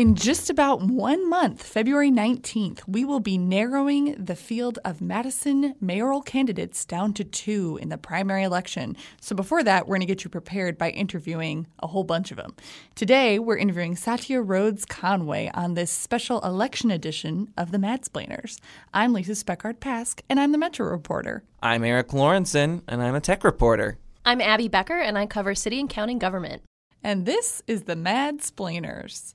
In just about one month, February 19th, we will be narrowing the field of Madison mayoral candidates down to two in the primary election. So before that, we're going to get you prepared by interviewing a whole bunch of them. Today, we're interviewing Satya Rhodes Conway on this special election edition of the Madsplainers. I'm Lisa Speckhard Pask, and I'm the Metro reporter. I'm Erik Lorenzsonn, and I'm a tech reporter. I'm Abby Becker, and I cover city and county government. And this is the Madsplainers.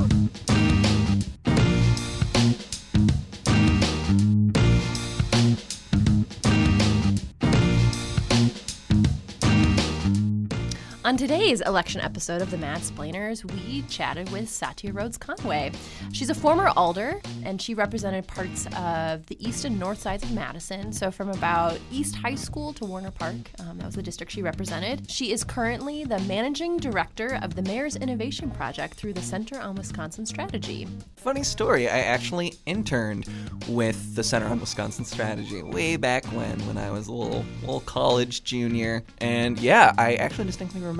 On today's election episode of the Madsplainers, we chatted with Satya Rhodes Conway. She's a former alder, and she represented parts of the east and north sides of Madison. So, from about East High School to Warner Park, um, that was the district she represented. She is currently the managing director of the Mayor's Innovation Project through the Center on Wisconsin Strategy. Funny story, I actually interned with the Center on Wisconsin Strategy way back when, when I was a little, little college junior. And yeah, I actually distinctly remember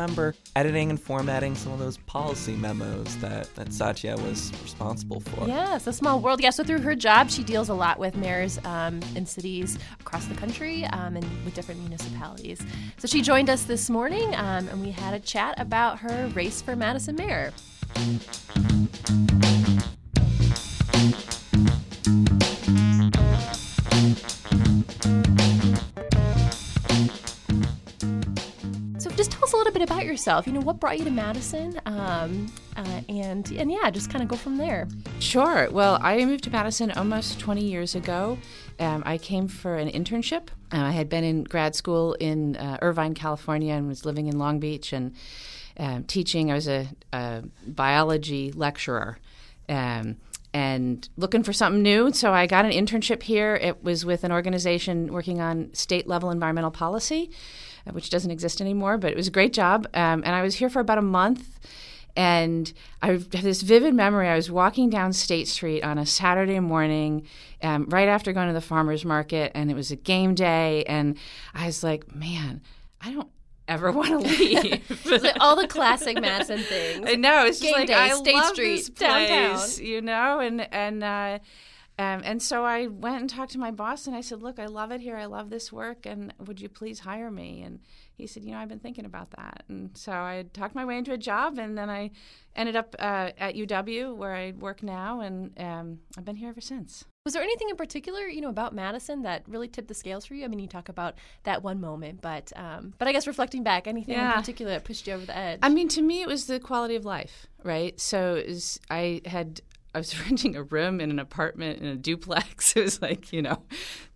editing and formatting some of those policy memos that, that Satya was responsible for. Yes, a small world. Yeah, so through her job, she deals a lot with mayors um, in cities across the country um, and with different municipalities. So she joined us this morning um, and we had a chat about her race for Madison mayor. About yourself. You know, what brought you to Madison, um, uh, and and yeah, just kind of go from there. Sure. Well, I moved to Madison almost 20 years ago. Um, I came for an internship. Uh, I had been in grad school in uh, Irvine, California, and was living in Long Beach and um, teaching. I was a, a biology lecturer. Um, and looking for something new. So I got an internship here. It was with an organization working on state level environmental policy. Uh, which doesn't exist anymore, but it was a great job. Um, and I was here for about a month. And I have this vivid memory. I was walking down State Street on a Saturday morning, um, right after going to the farmer's market, and it was a game day. And I was like, man, I don't ever want to leave. like all the classic Madison things. I know. It's game just like, day, I State love Street, this place, downtown. You know, and, and, uh, um, and so I went and talked to my boss and I said, Look, I love it here. I love this work. And would you please hire me? And he said, You know, I've been thinking about that. And so I talked my way into a job. And then I ended up uh, at UW where I work now. And um, I've been here ever since. Was there anything in particular, you know, about Madison that really tipped the scales for you? I mean, you talk about that one moment, but um, but I guess reflecting back, anything Yeah. in particular that pushed you over the edge? I mean, to me, it was the quality of life, right? So was, I had. I was renting a room in an apartment in a duplex. It was like, you know,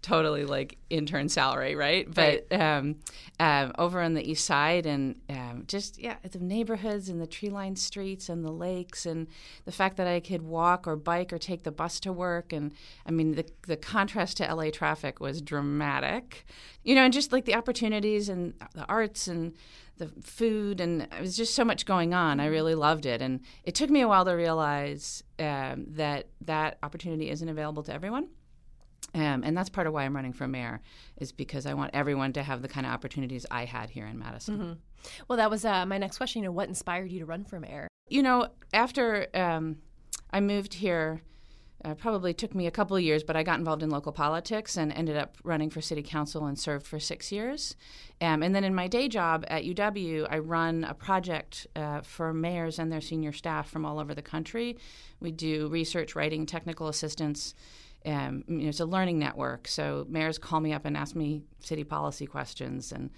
totally like intern salary, right? But um, um, over on the east side and um, just, yeah, the neighborhoods and the tree lined streets and the lakes and the fact that I could walk or bike or take the bus to work. And I mean, the, the contrast to LA traffic was dramatic, you know, and just like the opportunities and the arts and the food and it was just so much going on. I really loved it, and it took me a while to realize um, that that opportunity isn't available to everyone. Um, and that's part of why I'm running for mayor, is because I want everyone to have the kind of opportunities I had here in Madison. well, that was uh, my next question. You know, what inspired you to run for mayor? You know, after um, I moved here, uh, probably took me a couple of years, but I got involved in local politics and ended up running for city council and served for six years. Um, and then in my day job at UW, I run a project uh, for mayors and their senior staff from all over the country. We do research, writing, technical assistance. Um, you know, it's a learning network, so mayors call me up and ask me city policy questions, and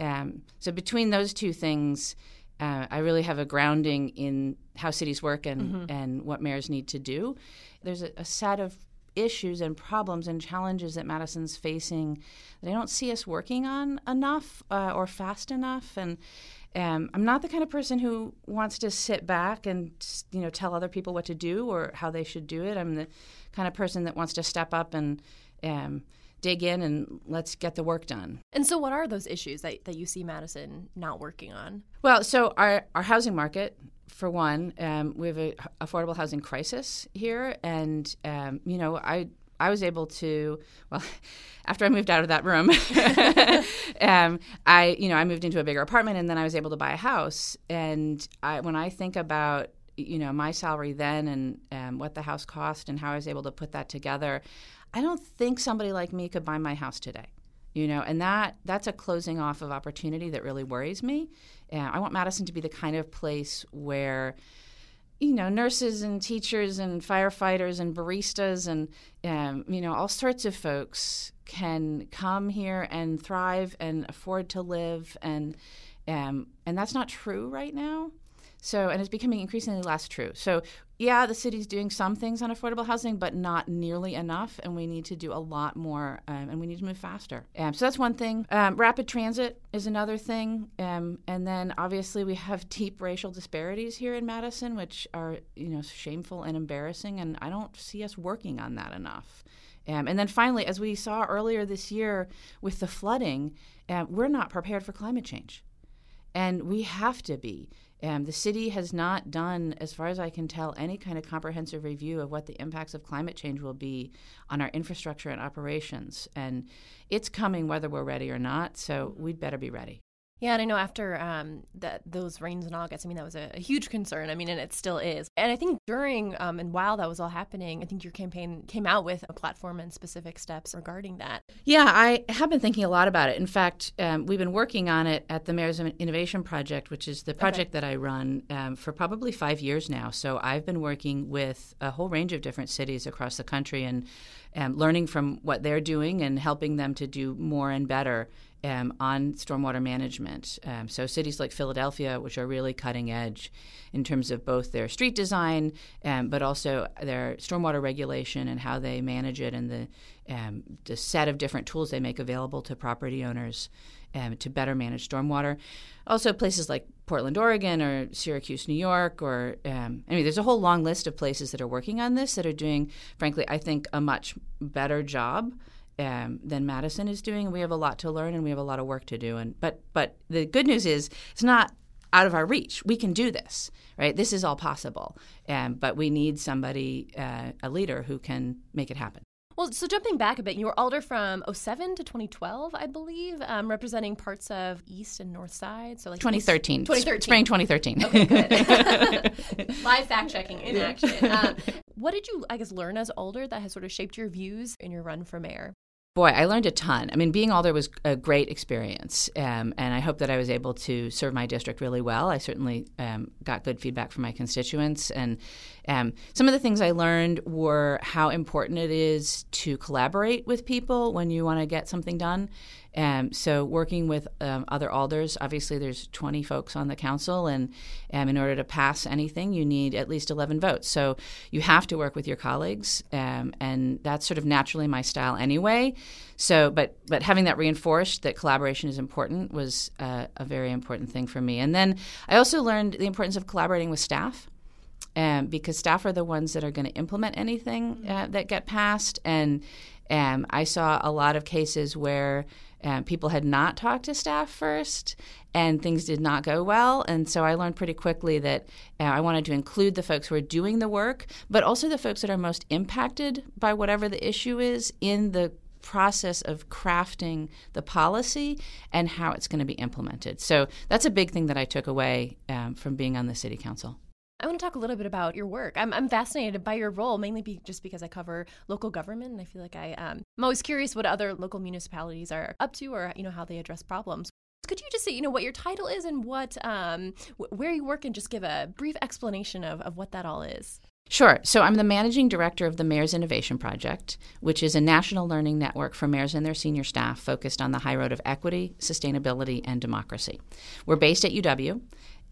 um, so between those two things, uh, I really have a grounding in how cities work and, and what mayors need to do. There's a, a set of issues and problems and challenges that Madison's facing that I don't see us working on enough uh, or fast enough. And um, I'm not the kind of person who wants to sit back and you know tell other people what to do or how they should do it. I'm the kind of person that wants to step up and um, dig in and let's get the work done. And so, what are those issues that, that you see Madison not working on? Well, so our, our housing market, for one, um, we have an affordable housing crisis here, and um, you know, I I was able to well, after I moved out of that room, um, I you know I moved into a bigger apartment, and then I was able to buy a house. And I, when I think about you know my salary then and um, what the house cost and how I was able to put that together, I don't think somebody like me could buy my house today. You know, and that that's a closing off of opportunity that really worries me. I want Madison to be the kind of place where you know, nurses and teachers and firefighters and baristas and um, you know all sorts of folks can come here and thrive and afford to live and um, and that's not true right now. So, and it's becoming increasingly less true. So, yeah, the city's doing some things on affordable housing, but not nearly enough, and we need to do a lot more, um, and we need to move faster. Um, so that's one thing. Um, rapid transit is another thing, um, and then obviously we have deep racial disparities here in Madison, which are you know shameful and embarrassing, and I don't see us working on that enough. Um, and then finally, as we saw earlier this year with the flooding, uh, we're not prepared for climate change. And we have to be. Um, the city has not done, as far as I can tell, any kind of comprehensive review of what the impacts of climate change will be on our infrastructure and operations. And it's coming whether we're ready or not, so we'd better be ready. Yeah, and I know after um, that those rains in August, I mean that was a, a, huge concern. I mean, and it still is. And I think during um, and while that was all happening, I think your campaign came out with a platform and specific steps regarding that. Yeah, I have been thinking a lot about it. In fact, um, we've been working on it at the Mayor's Innovation Project, which is the project okay. that I run um, for probably five years now. So I've been working with a whole range of different cities across the country and um, learning from what they're doing and helping them to do more and better um, on stormwater management. Um, so, cities like Philadelphia, which are really cutting edge in terms of both their street design, um, but also their stormwater regulation and how they manage it, and the, um, the set of different tools they make available to property owners um, to better manage stormwater. Also, places like Portland, Oregon, or Syracuse, New York, or um, I mean, there's a whole long list of places that are working on this that are doing, frankly, I think, a much better job um, than Madison is doing. We have a lot to learn and we have a lot of work to do. And but but the good news is it's not out of our reach. We can do this, right? This is all possible. Um, but we need somebody, uh, a leader, who can make it happen. Well, so jumping back a bit, you were alder from 07 to 2012, I believe, um, representing parts of East and North Side. So like 2013. 2013. Spring 2013. Okay, good. Live fact checking in action. Um, what did you, I guess, learn as alder that has sort of shaped your views in your run for mayor? Boy, I learned a ton. I mean, being alder was a great experience, um, and I hope that I was able to serve my district really well. I certainly um, got good feedback from my constituents, and um, some of the things I learned were how important it is to collaborate with people when you want to get something done. Um, so working with um, other alders, obviously there's 20 folks on the council, and um, in order to pass anything, you need at least 11 votes. So you have to work with your colleagues, um, and that's sort of naturally my style anyway. So, but but having that reinforced that collaboration is important was uh, a very important thing for me. And then I also learned the importance of collaborating with staff. Um, because staff are the ones that are going to implement anything uh, that get passed. And um, I saw a lot of cases where uh, people had not talked to staff first, and things did not go well. And so I learned pretty quickly that uh, I wanted to include the folks who are doing the work, but also the folks that are most impacted by whatever the issue is in the process of crafting the policy and how it's going to be implemented. So that's a big thing that I took away um, from being on the city council. I want to talk a little bit about your work. I'm, I'm fascinated by your role, mainly be, just because I cover local government, and I feel like I um, I'm always curious what other local municipalities are up to, or you know how they address problems. Could you just say, you know, what your title is and what um, where you work, and just give a brief explanation of, of what that all is? Sure. So I'm the managing director of the Mayor's Innovation Project, which is a national learning network for mayors and their senior staff focused on the high road of equity, sustainability, and democracy. We're based at UW,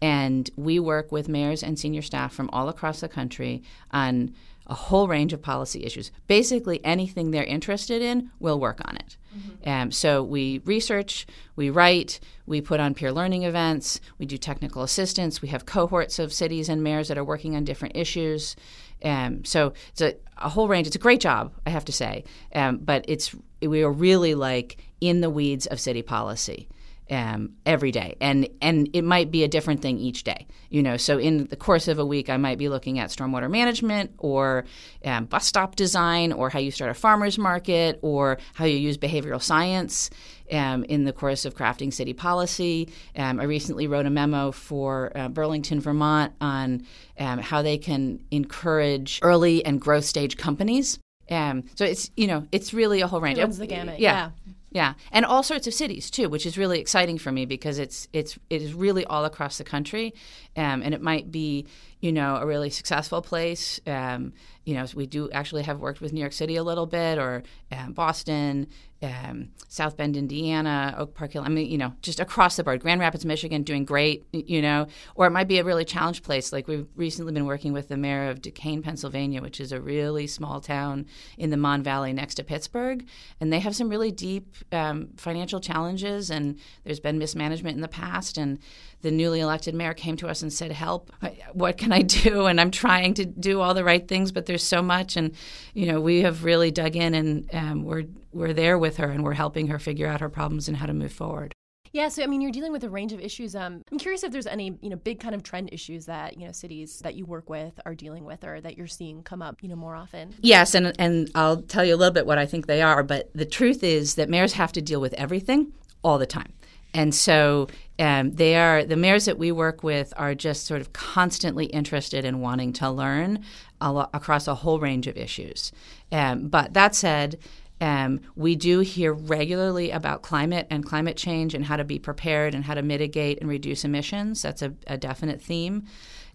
and we work with mayors and senior staff from all across the country on a whole range of policy issues. Basically, anything they're interested in, we'll work on it. Mm-hmm. Um, so we research, we write, we put on peer learning events, we do technical assistance, we have cohorts of cities and mayors that are working on different issues. Um, so it's a, a, whole range. It's a great job, I have to say, um, but it's we are really like in the weeds of city policy. Um, every day, and and it might be a different thing each day. You know, so in the course of a week, I might be looking at stormwater management, or um, bus stop design, or how you start a farmers market, or how you use behavioral science. Um, in the course of crafting city policy, um, I recently wrote a memo for uh, Burlington, Vermont, on um, how they can encourage early and growth stage companies. Um, so it's you know it's really a whole range. It runs the gamut. yeah. yeah. Yeah, and all sorts of cities too, which is really exciting for me because it's it's it is really all across the country, um, and it might be you know a really successful place. Um, you know, we do actually have worked with New York City a little bit, or um, Boston, um, South Bend, Indiana, Oak Park. I mean, you know, just across the board. Grand Rapids, Michigan, doing great. You know, or it might be a really challenged place. Like we've recently been working with the mayor of Duquesne, Pennsylvania, which is a really small town in the Mon Valley next to Pittsburgh, and they have some really deep um, financial challenges, and there's been mismanagement in the past, and the newly elected mayor came to us and said, "Help! What can I do?" And I'm trying to do all the right things, but there's so much, and you know, we have really dug in, and um, we're we're there with her, and we're helping her figure out her problems and how to move forward. Yeah, so I mean, you're dealing with a range of issues. Um, I'm curious if there's any, you know, big kind of trend issues that you know cities that you work with are dealing with, or that you're seeing come up, you know, more often. Yes, and and I'll tell you a little bit what I think they are. But the truth is that mayors have to deal with everything all the time. And so um, they are the mayors that we work with are just sort of constantly interested in wanting to learn a lo- across a whole range of issues. Um, but that said, um, we do hear regularly about climate and climate change and how to be prepared and how to mitigate and reduce emissions. That's a, a definite theme.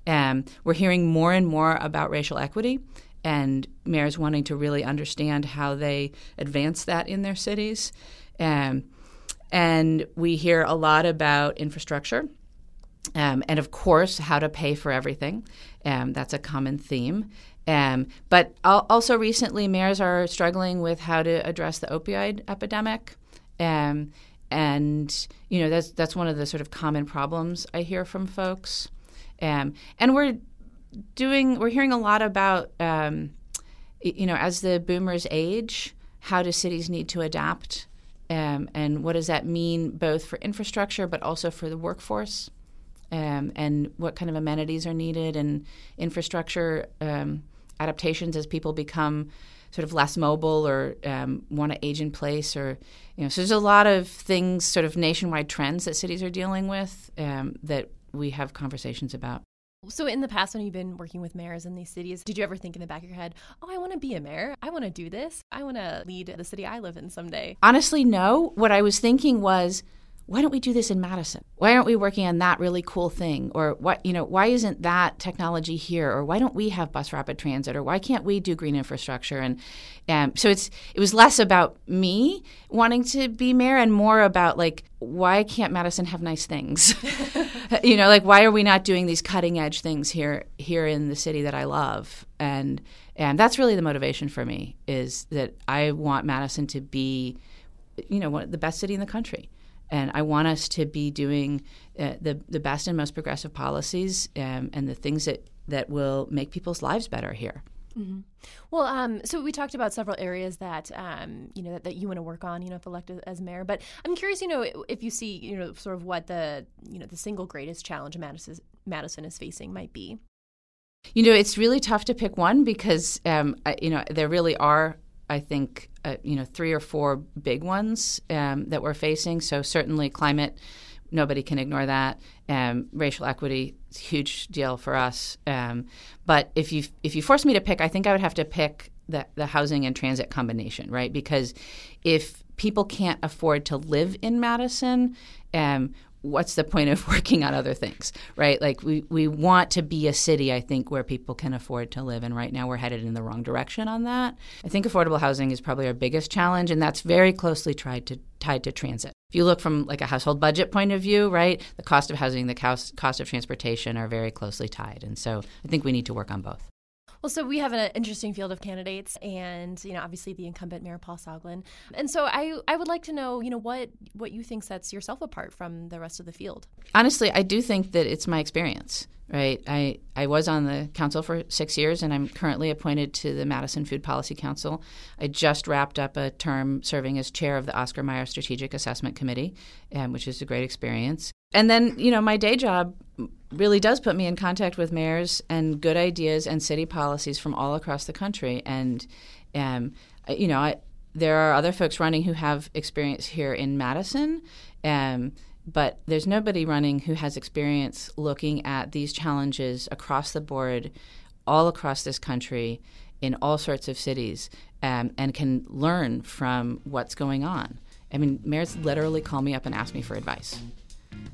Um, we're hearing more and more about racial equity and mayors wanting to really understand how they advance that in their cities. Um, and we hear a lot about infrastructure. Um, and of course, how to pay for everything. Um, that's a common theme. Um, but also recently, mayors are struggling with how to address the opioid epidemic. Um, and you know that's that's one of the sort of common problems I hear from folks. Um, and we're doing we're hearing a lot about um, you know as the boomers age, how do cities need to adapt, um, and what does that mean both for infrastructure but also for the workforce, um, and what kind of amenities are needed and infrastructure um, adaptations as people become sort of less mobile or um, want to age in place or you know so there's a lot of things sort of nationwide trends that cities are dealing with um, that we have conversations about so in the past when you've been working with mayors in these cities did you ever think in the back of your head oh i want to be a mayor i want to do this i want to lead the city i live in someday honestly no what i was thinking was why don't we do this in Madison? Why aren't we working on that really cool thing? Or what you know, why isn't that technology here? Or why don't we have bus rapid transit? Or why can't we do green infrastructure? And um, so it's it was less about me wanting to be mayor and more about like why can't Madison have nice things? you know, like why are we not doing these cutting edge things here here in the city that I love? And and that's really the motivation for me is that I want Madison to be, you know, one, the best city in the country and I want us to be doing uh, the the best and most progressive policies um, and the things that that will make people's lives better here. Mm-hmm. Well, um, so we talked about several areas that um, you know that, that you want to work on, you know, if elected as mayor. But I'm curious, you know, if you see, you know, sort of what the you know the single greatest challenge Madison Madison is facing might be. You know, it's really tough to pick one because um, you know there really are I think uh, you know three or four big ones um, that we're facing. So certainly climate, nobody can ignore that. Um, racial equity, it's a huge deal for us. Um, but if you if you force me to pick, I think I would have to pick the the housing and transit combination, right? Because if people can't afford to live in Madison, um, what's the point of working on other things, right? Like we, we want to be a city, I think, where people can afford to live. And right now we're headed in the wrong direction on that. I think affordable housing is probably our biggest challenge, and that's very closely tied to tied to transit. If you look from like a household budget point of view, right, the cost of housing, the cost, cost of transportation are very closely tied. And so I think we need to work on both. Well, so we have an interesting field of candidates, and you know, obviously the incumbent Mayor Paul Soglin. And so I, I would like to know, you know, what what you think sets yourself apart from the rest of the field. Honestly, I do think that it's my experience. right? I, I was on the council for six years, and I'm currently appointed to the Madison Food Policy Council. I just wrapped up a term serving as chair of the Oscar Mayer Strategic Assessment Committee, um, which is a great experience. And then, you know, my day job really does put me in contact with mayors and good ideas and city policies from all across the country. And, um, you know, I, there are other folks running who have experience here in Madison. Um, but there's nobody running who has experience looking at these challenges across the board, all across this country, in all sorts of cities, um, and can learn from what's going on. I mean, mayors literally call me up and ask me for advice.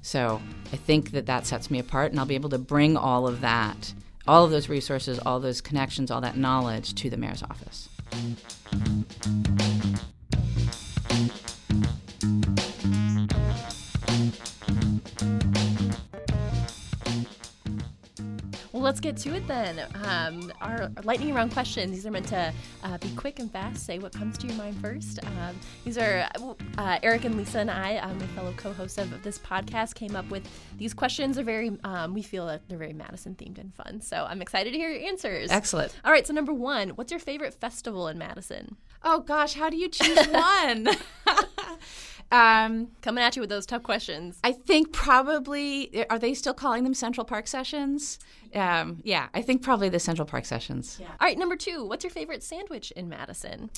So I think that that sets me apart, and I'll be able to bring all of that, all of those resources, all those connections, all that knowledge to the mayor's office. Let's get to it then. Um, our lightning round questions. These are meant to uh, be quick and fast. Say what comes to your mind first. Um, these are uh, Eric and Lisa and I, um, my fellow co-hosts of this podcast, came up with these questions. Are very um, we feel that they're very Madison themed and fun. So I'm excited to hear your answers. Excellent. All right. So number one, what's your favorite festival in Madison? Oh gosh, how do you choose one? Um, Coming at you with those tough questions. I think probably are they still calling them Central Park sessions? Um, yeah, I think probably the Central Park sessions. Yeah. All right, number two. What's your favorite sandwich in Madison?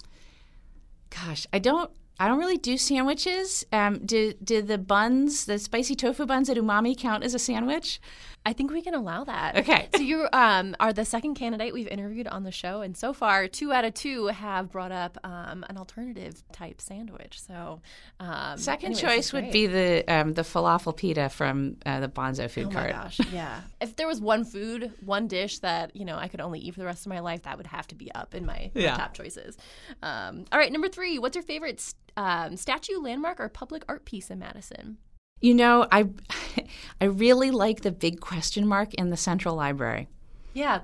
Gosh, I don't. I don't really do sandwiches. Um, did did the buns, the spicy tofu buns at Umami, count as a sandwich? I think we can allow that. Okay. So you um, are the second candidate we've interviewed on the show, and so far, two out of two have brought up um, an alternative type sandwich. So, um, second anyway, choice would be the um, the falafel pita from uh, the Banzo food oh cart. Oh my gosh, yeah. if there was one food, one dish that you know I could only eat for the rest of my life, that would have to be up in my, yeah. top choices. Um, all right, number three. What's your favorite um, statue, landmark, or public art piece in Madison? You know, I I really like the big question mark in the Central Library. Yeah.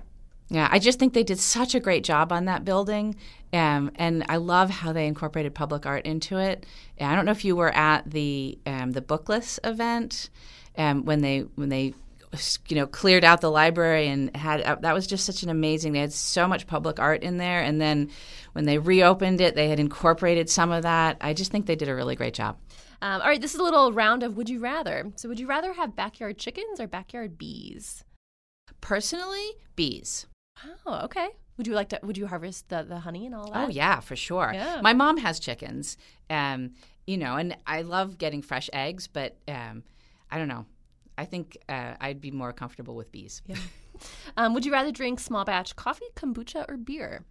Yeah, I just think they did such a great job on that building. Um, and I love how they incorporated public art into it. I don't know if you were at the um, the Bookless event um, when they when they you know cleared out the library and had uh, that was just such an amazing. They had so much public art in there, and then when they reopened it, they had incorporated some of that. I just think they did a really great job. Um, all right, this is a little round of would you rather. So, would you rather have backyard chickens or backyard bees? Personally, bees. Oh, okay. Would you like to? Would you harvest the, the honey and all that? Oh yeah, for sure. Yeah. My mom has chickens, um, you know, and I love getting fresh eggs, but um, I don't know. I think uh, I'd be more comfortable with bees. Yeah. um, would you rather drink small batch coffee, kombucha, or beer?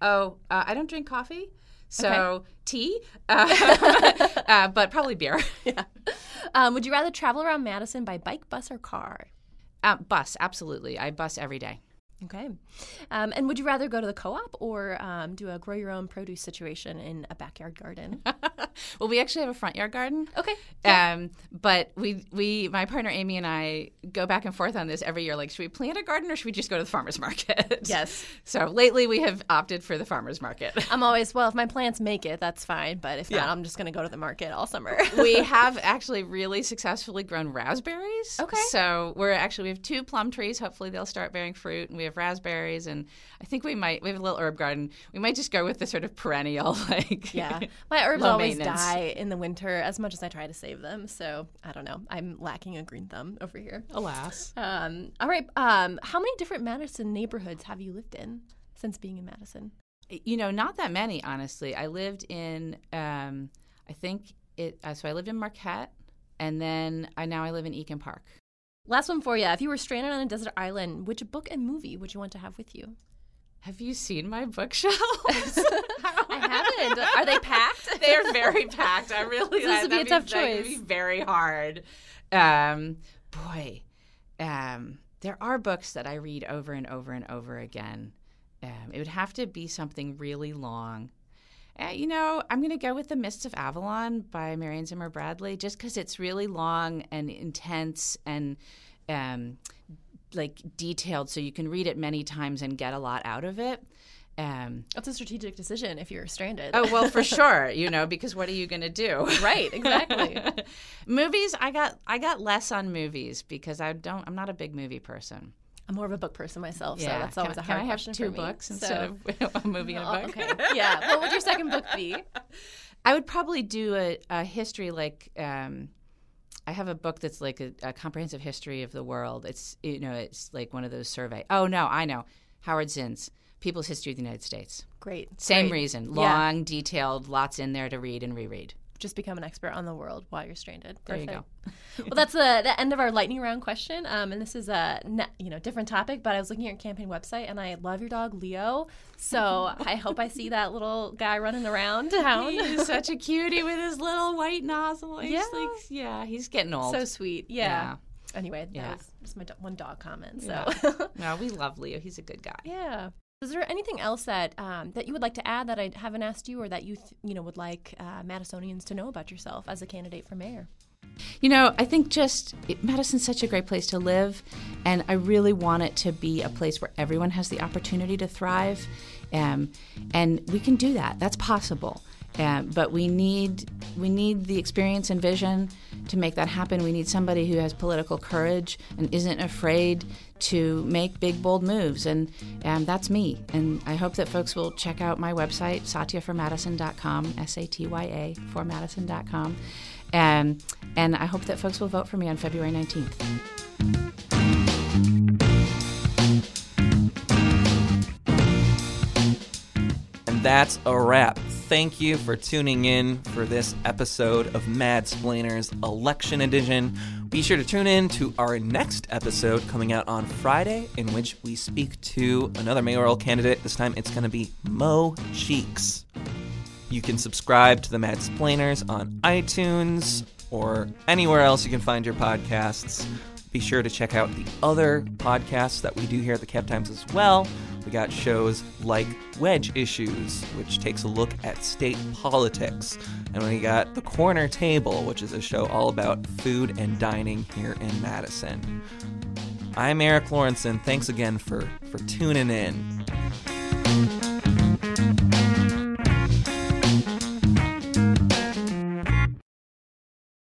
Oh, uh, I don't drink coffee. So okay. tea, uh, uh, but probably beer. yeah. Um, would you rather travel around Madison by bike, bus, or car? Uh, bus, absolutely. I bus every day. Okay. Um, and would you rather go to the co op or um, do a grow your own produce situation in a backyard garden? well, we actually have a front yard garden. Okay. Yeah. Um, but we, we, my partner Amy and I go back and forth on this every year. Like, should we plant a garden or should we just go to the farmer's market? Yes. so lately we have opted for the farmer's market. I'm always, well, if my plants make it, that's fine. But if yeah. not, I'm just going to go to the market all summer. we have actually really successfully grown raspberries. Okay. So we're actually, we have two plum trees. Hopefully they'll start bearing fruit. And we have raspberries, and I think we might we have a little herb garden. We might just go with the sort of perennial like yeah. My herbs always die in the winter as much as I try to save them. So I don't know. I'm lacking a green thumb over here. Alas. Um, all right. Um, how many different Madison neighborhoods have you lived in since being in Madison? You know, not that many, honestly. I lived in, um, I think it. Uh, so I lived in Marquette, and then I now I live in Eken Park. Last one for you. If you were stranded on a desert island, which book and movie would you want to have with you? Have you seen my bookshelves? I haven't. Are they packed? they are very packed. I really. So this would be a tough be, choice. Be very hard. Um, boy, um, there are books that I read over and over and over again. Um, it would have to be something really long. Uh, you know, I'm going to go with The Mists of Avalon by Marion Zimmer Bradley just because it's really long and intense and um, like detailed, so you can read it many times and get a lot out of it. Um, That's a strategic decision if you're stranded. oh well, for sure, you know, because what are you going to do? right, exactly. movies, I got I got less on movies because I don't. I'm not a big movie person. I'm more of a book person myself, so Yeah, that's can always I- a hard Can I have question two for me. books So- instead of a movie and a book? okay. yeah. What would your second book be? I would probably do a, a history like um, I have a book that's like a, a comprehensive history of the world. It's you know it's like one of those survey. Oh no, I know Howard Zinn's People's History of the United States. Great. Same Great. reason, Yeah. long, detailed, lots in there to read and reread. Just become an expert on the world while you're stranded. There you go. well, that's the, the end of our lightning round question. Um, and this is a ne- you know different topic, but I was looking at your campaign website, and I love your dog Leo. So I hope I see that little guy running around town. He's such a cutie with his little white nozzle. He's Yeah. like, yeah, he's getting old. so sweet. Yeah. Yeah. Anyway, that Yeah. was just my do- one dog comment. So Yeah. no, we love Leo. He's a good guy. yeah. Is there anything else that um, that you would like to add that I haven't asked you, or that you th- you know would like uh, Madisonians to know about yourself as a candidate for mayor? You know, I think just it, Madison's such a great place to live, and I really want it to be a place where everyone has the opportunity to thrive, um, and we can do that. That's possible, um, but we need we need the experience and vision to make that happen. We need somebody who has political courage and isn't afraid to make big bold moves, and um, that's me. And I hope that folks will check out my website satyaformadison.com, S A T Y A for Madison.com. Um, and I hope that folks will vote for me on February 19th. And that's a wrap. Thank you for tuning in for this episode of Mad Splainers Election Edition. Be sure to tune in to our next episode coming out on Friday, in which we speak to another mayoral candidate. This time it's going to be Mo Cheeks. You can subscribe to the Mad Splainers on iTunes or anywhere else you can find your podcasts. Be sure to check out the other podcasts that we do here at the Cap Times as well. We got shows like Wedge Issues, which takes a look at state politics. And we got The Corner Table, which is a show all about food and dining here in Madison. I'm Erik Lorenzsonn. Thanks again for, for tuning in.